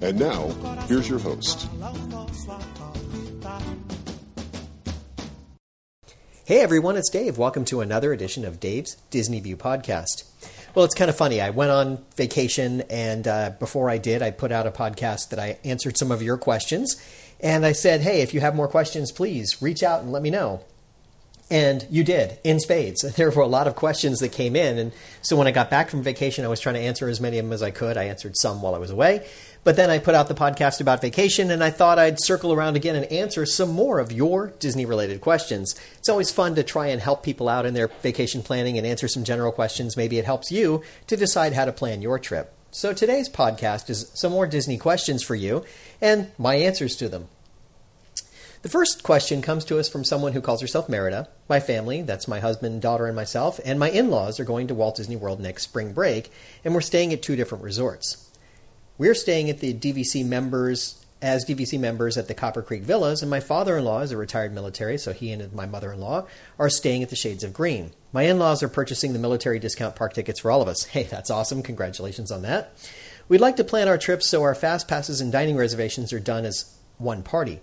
And now, here's your host. Hey everyone, it's Dave. Welcome to another edition of Dave's Disney View podcast. Well, it's kind of funny. I went on vacation, and uh, before I did, I put out a podcast that I answered some of your questions. And I said, hey, if you have more questions, please reach out and let me know. And you did in spades. There were a lot of questions that came in. And so when I got back from vacation, I was trying to answer as many of them as I could. I answered some while I was away. But then I put out the podcast about vacation, and I thought I'd circle around again and answer some more of your Disney related questions. It's always fun to try and help people out in their vacation planning and answer some general questions. Maybe it helps you to decide how to plan your trip. So today's podcast is some more Disney questions for you and my answers to them. The first question comes to us from someone who calls herself Merida. My family, that's my husband, daughter, and myself, and my in laws are going to Walt Disney World next spring break, and we're staying at two different resorts. We're staying at the DVC members as DVC members at the Copper Creek Villas, and my father-in-law is a retired military, so he and my mother-in-law are staying at the Shades of Green. My in-laws are purchasing the military discount park tickets for all of us. Hey, that's awesome! Congratulations on that. We'd like to plan our trips so our fast passes and dining reservations are done as one party.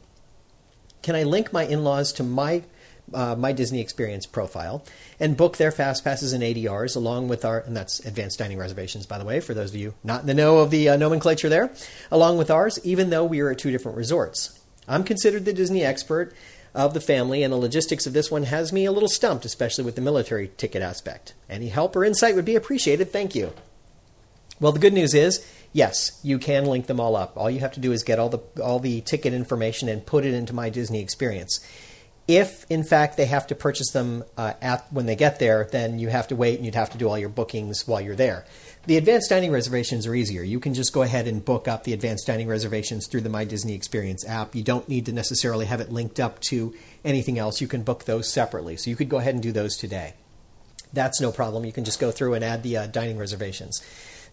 Can I link my in-laws to my uh, my Disney Experience profile and book their fast passes and ADRs along with our, and that's advanced dining reservations, by the way, for those of you not in the know of the uh, nomenclature there, along with ours, even though we are at two different resorts. I'm considered the Disney expert of the family, and the logistics of this one has me a little stumped, especially with the military ticket aspect. Any help or insight would be appreciated. Thank you. Well, the good news is, yes, you can link them all up. All you have to do is get all the all the ticket information and put it into my Disney experience. If, in fact, they have to purchase them uh, at, when they get there, then you have to wait and you'd have to do all your bookings while you're there. The advanced dining reservations are easier. You can just go ahead and book up the advanced dining reservations through the My Disney Experience app. You don't need to necessarily have it linked up to anything else. You can book those separately. So you could go ahead and do those today. That's no problem. You can just go through and add the uh, dining reservations.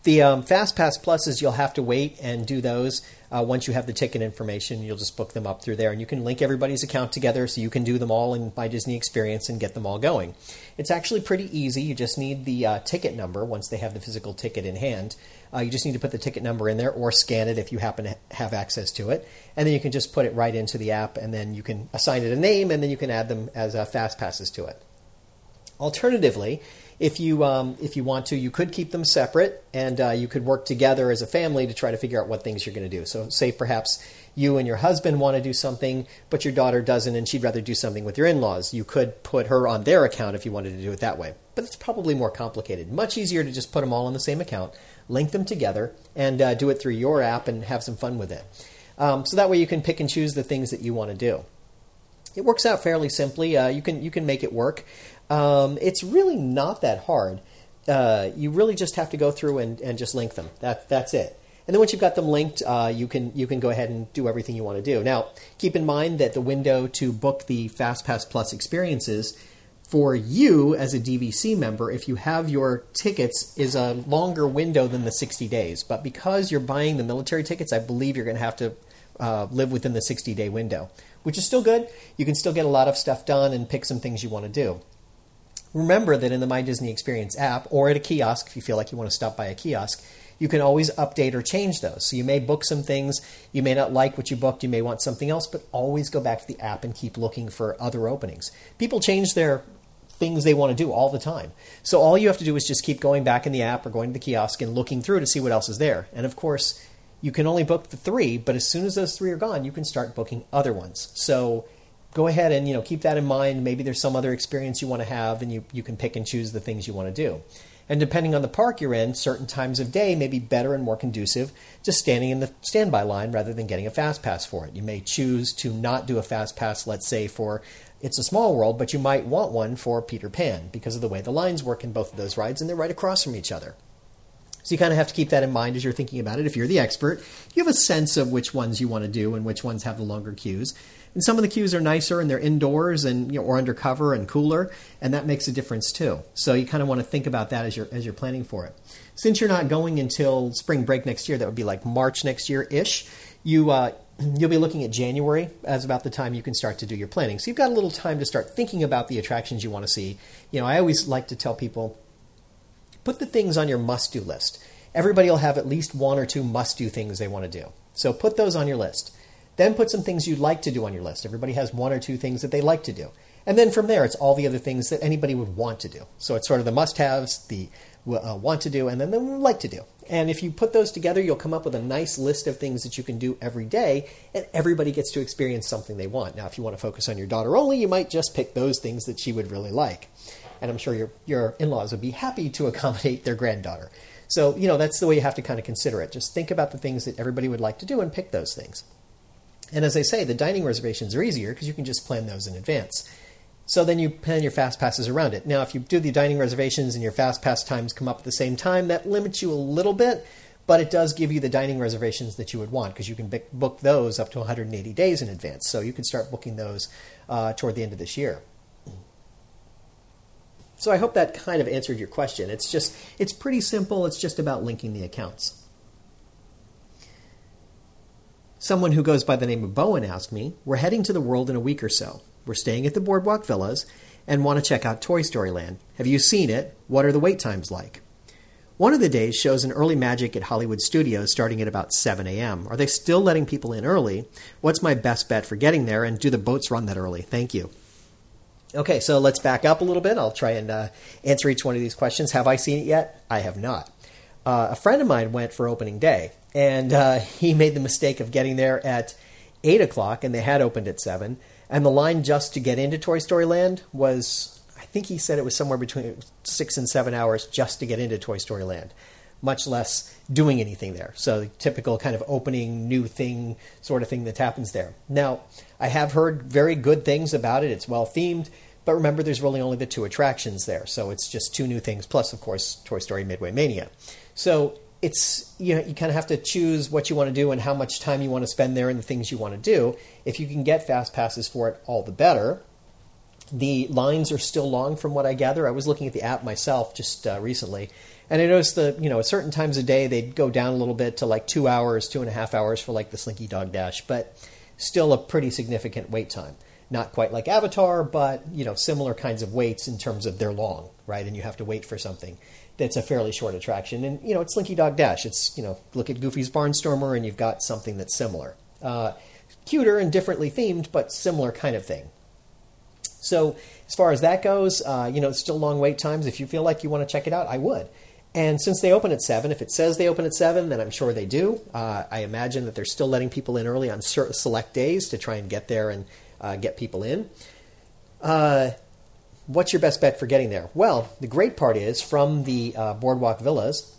The um, Fast Pass Pluses, you'll have to wait and do those uh, once you have the ticket information. You'll just book them up through there, and you can link everybody's account together so you can do them all in My Disney Experience and get them all going. It's actually pretty easy. You just need the uh, ticket number once they have the physical ticket in hand. Uh, you just need to put the ticket number in there or scan it if you happen to have access to it. And then you can just put it right into the app, and then you can assign it a name, and then you can add them as uh, fast passes to it. Alternatively, if you um, if you want to, you could keep them separate, and uh, you could work together as a family to try to figure out what things you're going to do. So, say perhaps you and your husband want to do something, but your daughter doesn't, and she'd rather do something with your in-laws. You could put her on their account if you wanted to do it that way, but it's probably more complicated. Much easier to just put them all on the same account, link them together, and uh, do it through your app and have some fun with it. Um, so that way you can pick and choose the things that you want to do. It works out fairly simply. Uh, you can you can make it work. Um, it's really not that hard. Uh, you really just have to go through and, and just link them. That, that's it. And then once you've got them linked, uh, you can you can go ahead and do everything you want to do. Now, keep in mind that the window to book the FastPass Plus experiences for you as a DVC member, if you have your tickets, is a longer window than the 60 days. But because you're buying the military tickets, I believe you're going to have to uh, live within the 60 day window, which is still good. You can still get a lot of stuff done and pick some things you want to do. Remember that in the My Disney Experience app or at a kiosk, if you feel like you want to stop by a kiosk, you can always update or change those. So you may book some things, you may not like what you booked, you may want something else, but always go back to the app and keep looking for other openings. People change their things they want to do all the time. So all you have to do is just keep going back in the app or going to the kiosk and looking through to see what else is there. And of course, you can only book the three, but as soon as those three are gone, you can start booking other ones. So go ahead and you know keep that in mind. Maybe there's some other experience you want to have, and you, you can pick and choose the things you want to do. And depending on the park you're in, certain times of day may be better and more conducive to standing in the standby line rather than getting a fast pass for it. You may choose to not do a fast pass, let's say, for It's a Small World, but you might want one for Peter Pan because of the way the lines work in both of those rides and they're right across from each other. So you kind of have to keep that in mind as you're thinking about it. If you're the expert, you have a sense of which ones you want to do and which ones have the longer queues. And some of the queues are nicer and they're indoors and you know, or undercover and cooler, and that makes a difference too. So you kind of want to think about that as you're as you're planning for it. Since you're not going until spring break next year, that would be like March next year ish. You uh, you'll be looking at January as about the time you can start to do your planning. So you've got a little time to start thinking about the attractions you want to see. You know, I always like to tell people put the things on your must do list. Everybody will have at least one or two must do things they want to do. So put those on your list. Then put some things you'd like to do on your list. Everybody has one or two things that they like to do. And then from there, it's all the other things that anybody would want to do. So it's sort of the must haves, the uh, want to do, and then the like to do. And if you put those together, you'll come up with a nice list of things that you can do every day, and everybody gets to experience something they want. Now, if you want to focus on your daughter only, you might just pick those things that she would really like. And I'm sure your, your in laws would be happy to accommodate their granddaughter. So, you know, that's the way you have to kind of consider it. Just think about the things that everybody would like to do and pick those things. And as I say, the dining reservations are easier because you can just plan those in advance. So then you plan your fast passes around it. Now, if you do the dining reservations and your fast pass times come up at the same time, that limits you a little bit, but it does give you the dining reservations that you would want because you can book those up to 180 days in advance. So you can start booking those uh, toward the end of this year. So I hope that kind of answered your question. It's just it's pretty simple. It's just about linking the accounts. Someone who goes by the name of Bowen asked me, "We're heading to the world in a week or so. We're staying at the Boardwalk Villas and want to check out Toy Story Land. Have you seen it? What are the wait times like?" One of the days shows an early magic at Hollywood Studios starting at about 7 a.m. Are they still letting people in early? What's my best bet for getting there? And do the boats run that early? Thank you. Okay, so let's back up a little bit. I'll try and uh, answer each one of these questions. Have I seen it yet? I have not. Uh, a friend of mine went for opening day, and uh, he made the mistake of getting there at 8 o'clock, and they had opened at 7. And the line just to get into Toy Story Land was, I think he said it was somewhere between 6 and 7 hours just to get into Toy Story Land much less doing anything there. So the typical kind of opening new thing sort of thing that happens there. Now, I have heard very good things about it. It's well themed, but remember there's really only the two attractions there. So it's just two new things plus of course Toy Story Midway Mania. So it's you know you kind of have to choose what you want to do and how much time you want to spend there and the things you want to do. If you can get fast passes for it, all the better. The lines are still long from what I gather. I was looking at the app myself just uh, recently, and I noticed that, you know, at certain times of day, they'd go down a little bit to like two hours, two and a half hours for like the Slinky Dog Dash, but still a pretty significant wait time. Not quite like Avatar, but, you know, similar kinds of waits in terms of they're long, right? And you have to wait for something that's a fairly short attraction. And, you know, it's Slinky Dog Dash. It's, you know, look at Goofy's Barnstormer and you've got something that's similar. Uh, cuter and differently themed, but similar kind of thing. So, as far as that goes, uh, you know, it's still long wait times. If you feel like you want to check it out, I would. And since they open at 7, if it says they open at 7, then I'm sure they do. Uh, I imagine that they're still letting people in early on certain select days to try and get there and uh, get people in. Uh, what's your best bet for getting there? Well, the great part is from the uh, Boardwalk Villas,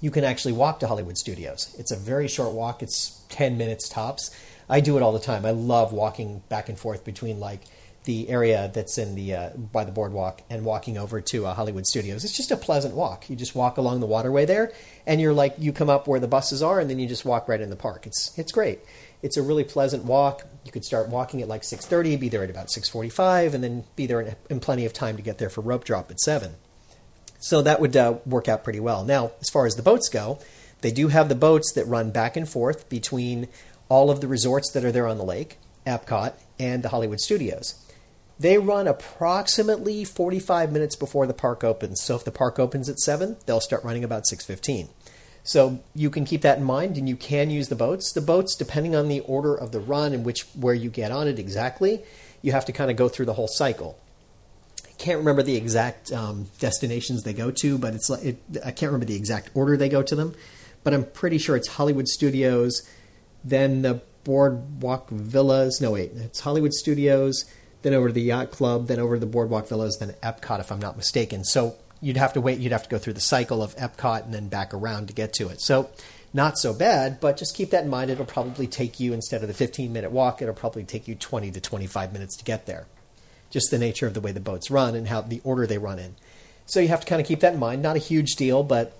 you can actually walk to Hollywood Studios. It's a very short walk, it's 10 minutes tops. I do it all the time. I love walking back and forth between like the area that's in the uh, by the boardwalk and walking over to uh, Hollywood Studios. It's just a pleasant walk. You just walk along the waterway there, and you're like you come up where the buses are, and then you just walk right in the park. It's it's great. It's a really pleasant walk. You could start walking at like 6:30, be there at about 6:45, and then be there in, in, plenty of time to get there for rope drop at seven. So that would uh, work out pretty well. Now, as far as the boats go, they do have the boats that run back and forth between all of the resorts that are there on the lake, Epcot, and the Hollywood Studios. They run approximately 45 minutes before the park opens. So if the park opens at 7, they'll start running about 6:15. So you can keep that in mind and you can use the boats. The boats depending on the order of the run and which where you get on it exactly, you have to kind of go through the whole cycle. I can't remember the exact um, destinations they go to, but it's like it, I can't remember the exact order they go to them, but I'm pretty sure it's Hollywood Studios, then the Boardwalk Villas. No, wait, it's Hollywood Studios, then over to the Yacht Club, then over to the Boardwalk Villas, then Epcot, if I'm not mistaken. So you'd have to wait. You'd have to go through the cycle of Epcot and then back around to get to it. So not so bad, but just keep that in mind. It'll probably take you instead of the 15 minute walk, it'll probably take you 20 to 25 minutes to get there. Just the nature of the way the boats run and how the order they run in. So you have to kind of keep that in mind. Not a huge deal, but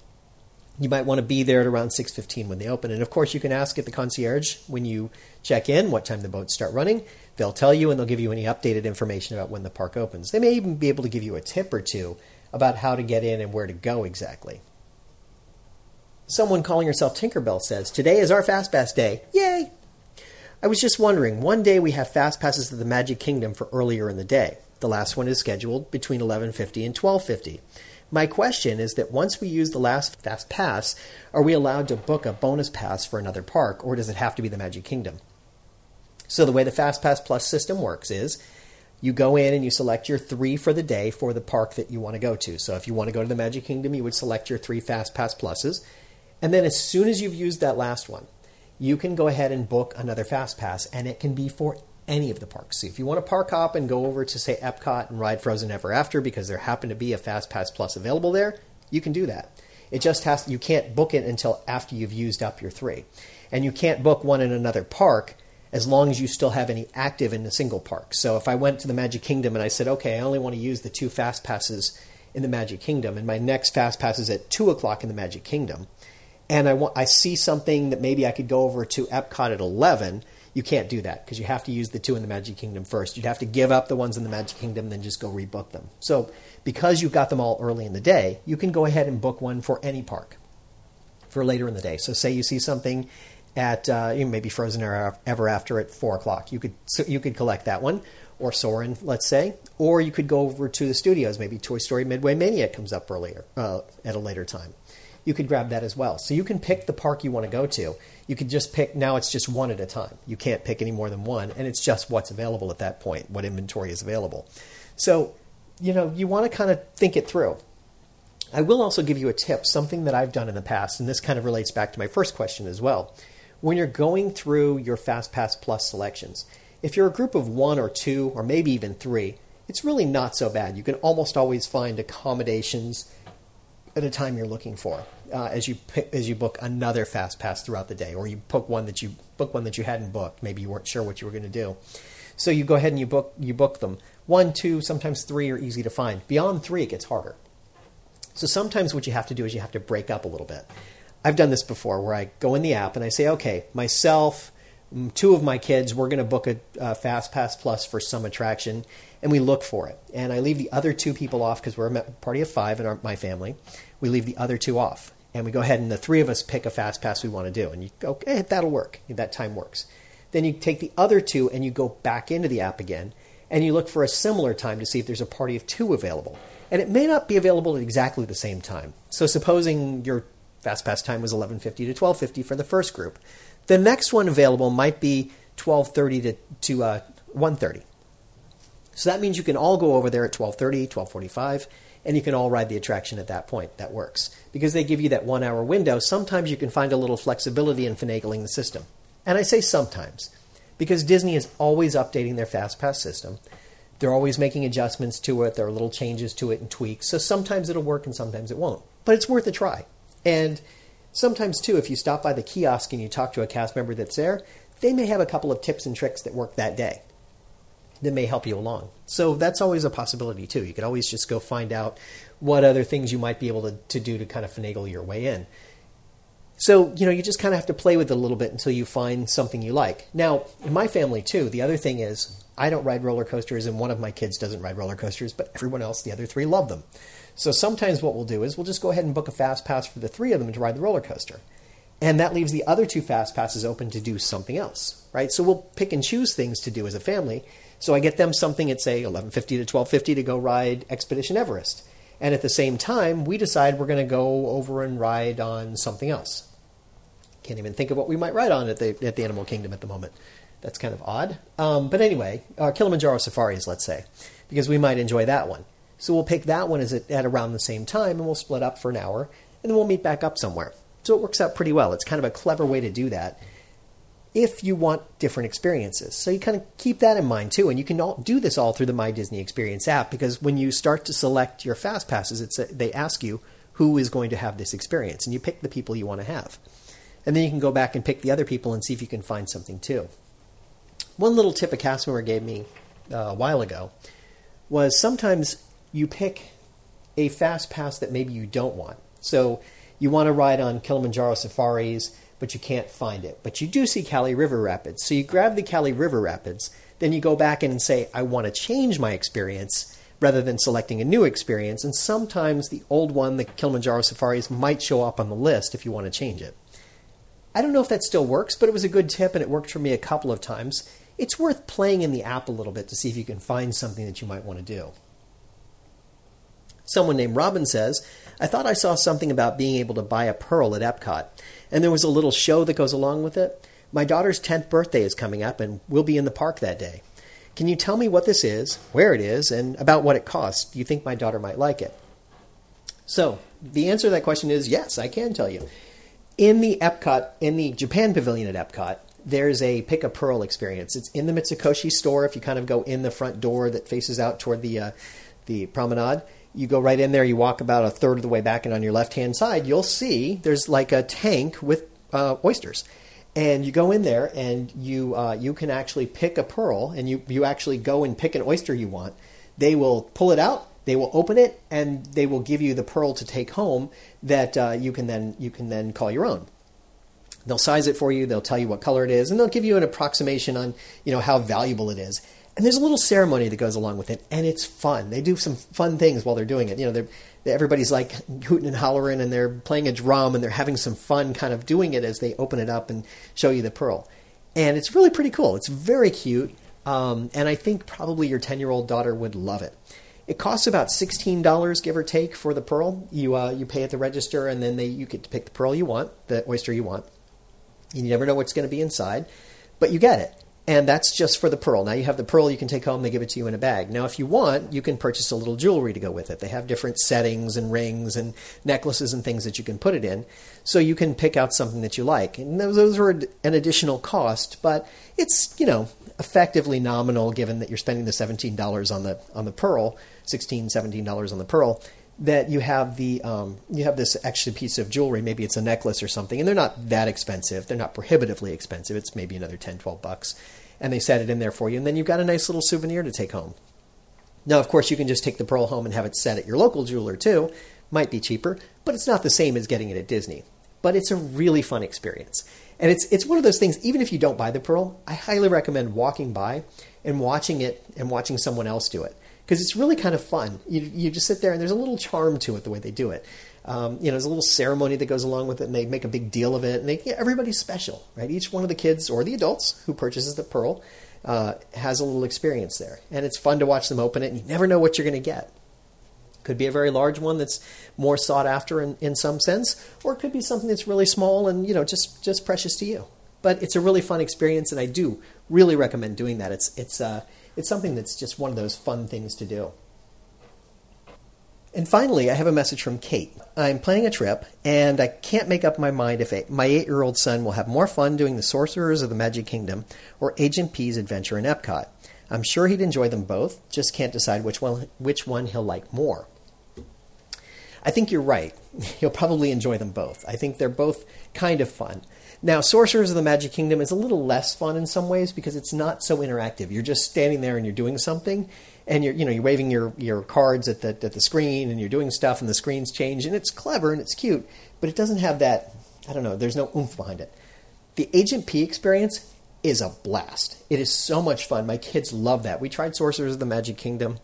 you might want to be there at around 6:15 when they open. And of course, you can ask at the concierge when you check in what time the boats start running. They'll tell you and they'll give you any updated information about when the park opens. They may even be able to give you a tip or two about how to get in and where to go exactly. Someone calling herself Tinkerbell says, "Today is our Fast Pass day. Yay!" I was just wondering, one day we have fast passes to the Magic Kingdom for earlier in the day. The last one is scheduled between 11:50 and 12:50. My question is that once we use the last fast pass, are we allowed to book a bonus pass for another park or does it have to be the Magic Kingdom? So the way the Fast Pass Plus system works is you go in and you select your 3 for the day for the park that you want to go to. So if you want to go to the Magic Kingdom, you would select your 3 Fast Pass Pluses. And then as soon as you've used that last one, you can go ahead and book another Fast Pass, and it can be for any of the parks. So if you want to park hop and go over to, say, Epcot and ride Frozen Ever After because there happened to be a Fast Pass Plus available there, you can do that. It just has you can't book it until after you've used up your three, and you can't book one in another park as long as you still have any active in a single park. So if I went to the Magic Kingdom and I said, okay, I only want to use the two Fast Passes in the Magic Kingdom, and my next Fast Pass is at two o'clock in the Magic Kingdom, and I want I see something that maybe I could go over to Epcot at 11, you can't do that because you have to use the two in the Magic Kingdom first. You'd have to give up the ones in the Magic Kingdom, then just go rebook them. So because you've got them all early in the day, you can go ahead and book one for any park for later in the day. So say you see something at uh, maybe Frozen Ever After at four o'clock, you could so you could collect that one, or Soarin', let's say, or you could go over to the studios. Maybe Toy Story Midway Mania comes up earlier uh, at a later time you could grab that as well. So you can pick the park you want to go to. You could just pick, now it's just one at a time. You can't pick any more than one, and it's just what's available at that point, what inventory is available. So, you know, you want to kind of think it through. I will also give you a tip, something that I've done in the past, and this kind of relates back to my first question as well. When you're going through your FastPass Plus selections, if you're a group of one or two, or maybe even three, it's really not so bad. You can almost always find accommodations at a time you're looking for uh, as you as you book another fast pass throughout the day, or you book one that you book one that you hadn't booked. Maybe you weren't sure what you were going to do, so you go ahead and you book you book them. One, two, sometimes three are easy to find. Beyond three, it gets harder. So sometimes what you have to do is you have to break up a little bit. I've done this before, where I go in the app and I say, okay, myself, two of my kids, we're going to book a, a Fast Pass Plus for some attraction, and we look for it. And I leave the other two people off because we're a party of five in our, my family. We leave the other two off and we go ahead and the three of us pick a fast pass we want to do. And you go, okay, that'll work. That time works. Then you take the other two and you go back into the app again and you look for a similar time to see if there's a party of two available. And it may not be available at exactly the same time. So supposing your fast pass time was 11:50 to 12:50 for the first group, the next one available might be 12:30 to to uh, 1:30. So that means you can all go over there at 12:30, 12:45 and you can all ride the attraction at that point. That works. Because they give you that one hour window, sometimes you can find a little flexibility in finagling the system. And I say sometimes, because Disney is always updating their fast pass system. They're always making adjustments to it, there are little changes to it and tweaks. So sometimes it'll work and sometimes it won't. But it's worth a try. And sometimes, too, if you stop by the kiosk and you talk to a cast member that's there, they may have a couple of tips and tricks that work that day that may help you along. So that's always a possibility too. You could always just go find out what other things you might be able to, to do to kind of finagle your way in. So, you know, you just kind of have to play with it a little bit until you find something you like. Now, in my family too, the other thing is I don't ride roller coasters and one of my kids doesn't ride roller coasters, but everyone else, the other three, love them. So sometimes what we'll do is we'll just go ahead and book a fast pass for the three of them to ride the roller coaster. And that leaves the other two fast passes open to do something else, right? So we'll pick and choose things to do as a family so I get them something at say 1150 to 1250 to go ride Expedition Everest. And at the same time, we decide we're going to go over and ride on something else. Can't even think of what we might ride on at the at the Animal Kingdom at the moment. That's kind of odd. Um, but anyway, uh, Kilimanjaro safaris, let's say, because we might enjoy that one. So we'll pick that one as at, at around the same time, and we'll split up for an hour, and then we'll meet back up somewhere. So it works out pretty well. It's kind of a clever way to do that if you want different experiences. So you kind of keep that in mind too, and you can all do this all through the My Disney Experience app because when you start to select your fast passes, it's a, they ask you who is going to have this experience, and you pick the people you want to have, and then you can go back and pick the other people and see if you can find something too. One little tip a cast member gave me uh, a while ago was sometimes you pick a fast pass that maybe you don't want. So you want to ride on Kilimanjaro safaris but you can't find it. But you do see Kali River Rapids. So you grab the Kali River Rapids, then you go back in and say, I want to change my experience rather than selecting a new experience. And sometimes the old one, the Kilimanjaro Safaris, might show up on the list if you want to change it. I don't know if that still works, but it was a good tip and it worked for me a couple of times. It's worth playing in the app a little bit to see if you can find something that you might want to do. Someone named Robin says, I thought I saw something about being able to buy a pearl at Epcot, and there was a little show that goes along with it. My daughter's 10th birthday is coming up, and we'll be in the park that day. Can you tell me what this is, where it is, and about what it costs? Do you think my daughter might like it? So, the answer to that question is yes, I can tell you. In the Epcot, in the Japan Pavilion at Epcot, there's a pick a pearl experience. It's in the Mitsukoshi store. If you kind of go in the front door that faces out toward the uh, the promenade, you go right in there, you walk about a third of the way back, and on your left hand side, you'll see there's like a tank with uh, oysters. And you go in there and you uh, you can actually pick a pearl, and you, you actually go and pick an oyster you want. They will pull it out, they will open it, and they will give you the pearl to take home that uh, you can then you can then call your own. They'll size it for you. They'll tell you what color it is, and they'll give you an approximation on you know how valuable it is. And there's a little ceremony that goes along with it, and it's fun. They do some fun things while they're doing it. You know, everybody's like hooting and hollering, and they're playing a drum, and they're having some fun kind of doing it as they open it up and show you the pearl. And it's really pretty cool. It's very cute, um, and I think probably your 10 year old daughter would love it. It costs about sixteen dollars, give or take, for the pearl. You uh, you pay at the register, and then they you get to pick the pearl you want, the oyster you want. You never know what's going to be inside, but you get it and that's just for the pearl. Now you have the pearl you can take home, they give it to you in a bag. Now, if you want, you can purchase a little jewelry to go with it. They have different settings and rings and necklaces and things that you can put it in. So you can pick out something that you like. And those, those are an additional cost, but it's, you know, effectively nominal given that you're spending the $17 on the, on the pearl, $16, $17 on the pearl that you have the um, you have this extra piece of jewelry maybe it's a necklace or something and they're not that expensive. They're not prohibitively expensive. It's maybe another 10 12 bucks. And they set it in there for you and then you've got a nice little souvenir to take home. Now of course you can just take the pearl home and have it set at your local jeweler too. Might be cheaper but it's not the same as getting it at disney. But it's a really fun experience. And it's it's one of those things even if you don't buy the pearl i highly recommend walking by and watching it and watching someone else do it because it's really kind of fun. You, you just sit there and there's a little charm to it the way they do it. Um, you know, there's a little ceremony that goes along with it, and they make a big deal of it. And they, yeah, everybody's special, right? Each one of the kids or the adults who purchases the pearl uh, has a little experience there, and it's fun to watch them open it. And you never know what you're going to get. Could be a very large one that's more sought after in, in some sense, or it could be something that's really small and you know just just precious to you. But it's a really fun experience, and I do really recommend doing that. It's it's uh, it's something that's just one of those fun things to do. And finally, I have a message from Kate. I'm planning a trip, and I can't make up my mind if my eight year old son will have more fun doing the Sorcerers of the Magic Kingdom or Agent P's adventure in Epcot. I'm sure he'd enjoy them both, just can't decide which one, which one he'll like more. I think you're right. He'll probably enjoy them both. I think they're both kind of fun. Now, Sorcerers of the Magic Kingdom is a little less fun in some ways because it's not so interactive. You're just standing there and you're doing something, and you're you know you're waving your your cards at the at the screen and you're doing stuff and the screens change and it's clever and it's cute, but it doesn't have that I don't know. There's no oomph behind it. The Agent P experience is a blast. It is so much fun. My kids love that. We tried Sorcerers of the Magic Kingdom.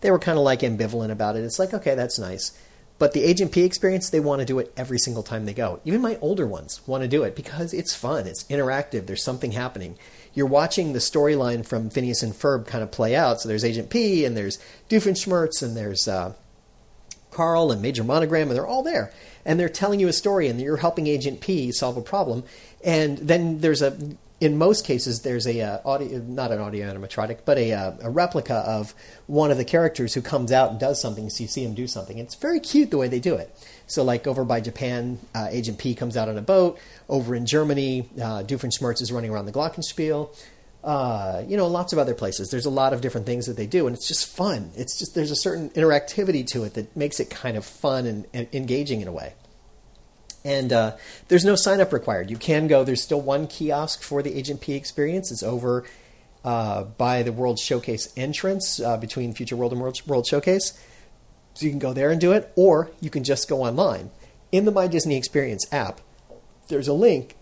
They were kind of like ambivalent about it. It's like okay, that's nice. But the Agent P experience, they want to do it every single time they go. Even my older ones want to do it because it's fun, it's interactive, there's something happening. You're watching the storyline from Phineas and Ferb kind of play out. So there's Agent P, and there's Doofenshmirtz, and there's uh, Carl, and Major Monogram, and they're all there. And they're telling you a story, and you're helping Agent P solve a problem. And then there's a in most cases, there's a uh, audio, not an audio animatronic, but a, uh, a replica of one of the characters who comes out and does something. So you see him do something. It's very cute the way they do it. So, like over by Japan, uh, Agent P comes out on a boat. Over in Germany, uh, Doofenshmirtz is running around the Glockenspiel. Uh, you know, lots of other places. There's a lot of different things that they do, and it's just fun. It's just there's a certain interactivity to it that makes it kind of fun and, and engaging in a way. And uh, there's no sign up required. You can go. There's still one kiosk for the Agent P experience. It's over uh, by the World Showcase entrance uh, between Future World and World, World Showcase. So you can go there and do it, or you can just go online. In the My Disney Experience app, there's a link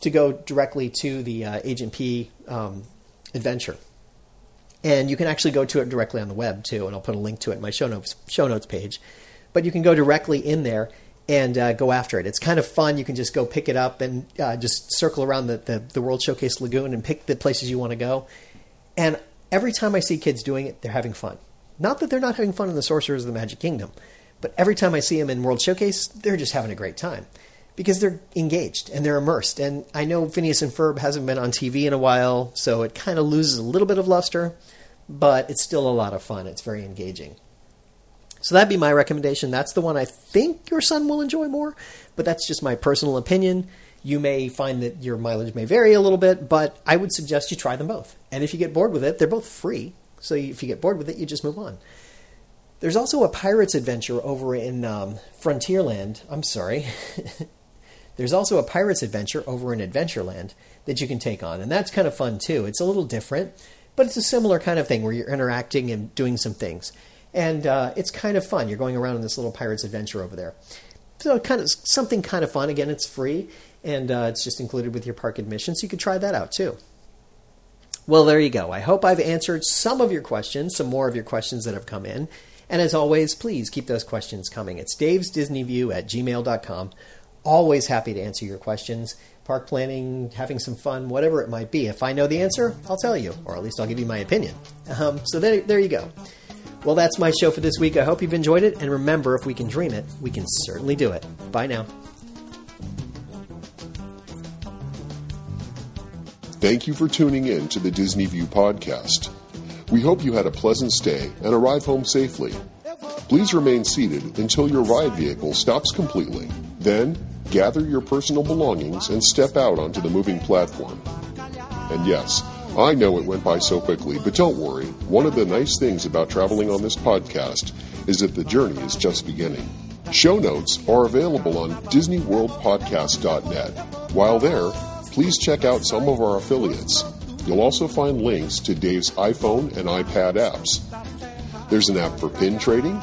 to go directly to the uh, Agent P um, adventure. And you can actually go to it directly on the web too, and I'll put a link to it in my show notes show notes page. But you can go directly in there and uh, go after it. It's kind of fun. You can just go pick it up and uh, just circle around the, the, the, World Showcase Lagoon and pick the places you want to go. And every time I see kids doing it, they're having fun. Not that they're not having fun in the Sorcerers of the Magic Kingdom, but every time I see them in World Showcase, they're just having a great time because they're engaged and they're immersed. And I know Phineas and Ferb hasn't been on TV in a while, so it kind of loses a little bit of luster, but it's still a lot of fun. It's very engaging. So that'd be my recommendation. That's the one I think your son will enjoy more, but that's just my personal opinion. You may find that your mileage may vary a little bit, but I would suggest you try them both. And if you get bored with it, they're both free. So if you get bored with it, you just move on. There's also a pirate's adventure over in um, Frontierland. I'm sorry. There's also a pirate's adventure over in Adventureland that you can take on, and that's kind of fun too. It's a little different, but it's a similar kind of thing where you're interacting and doing some things and uh, it's kind of fun. You're going around in this little pirate's adventure over there. So kind of something kind of fun. Again, it's free and uh, it's just included with your park admission, so you could try that out too. Well, there you go. I hope I've answered some of your questions, some more of your questions that have come in. And as always, please keep those questions coming. It's Dave's Disney View at gmail.com. Always happy to answer your questions. Park planning, having some fun, whatever it might be. If I know the answer, I'll tell you, or at least I'll give you my opinion. Um, so there, there you go. Well, that's my show for this week. I hope you've enjoyed it. And remember, if we can dream it, we can certainly do it. Bye now. Thank you for tuning in to the Disney View podcast. We hope you had a pleasant stay and arrive home safely. Please remain seated until your ride vehicle stops completely. Then, gather your personal belongings and step out onto the moving platform. And yes, I know it went by so quickly, but don't worry. One of the nice things about traveling on this podcast is that the journey is just beginning. Show notes are available on DisneyWorldPodcast.net. While there, please check out some of our affiliates. You'll also find links to Dave's iPhone and iPad apps. There's an app for pin trading,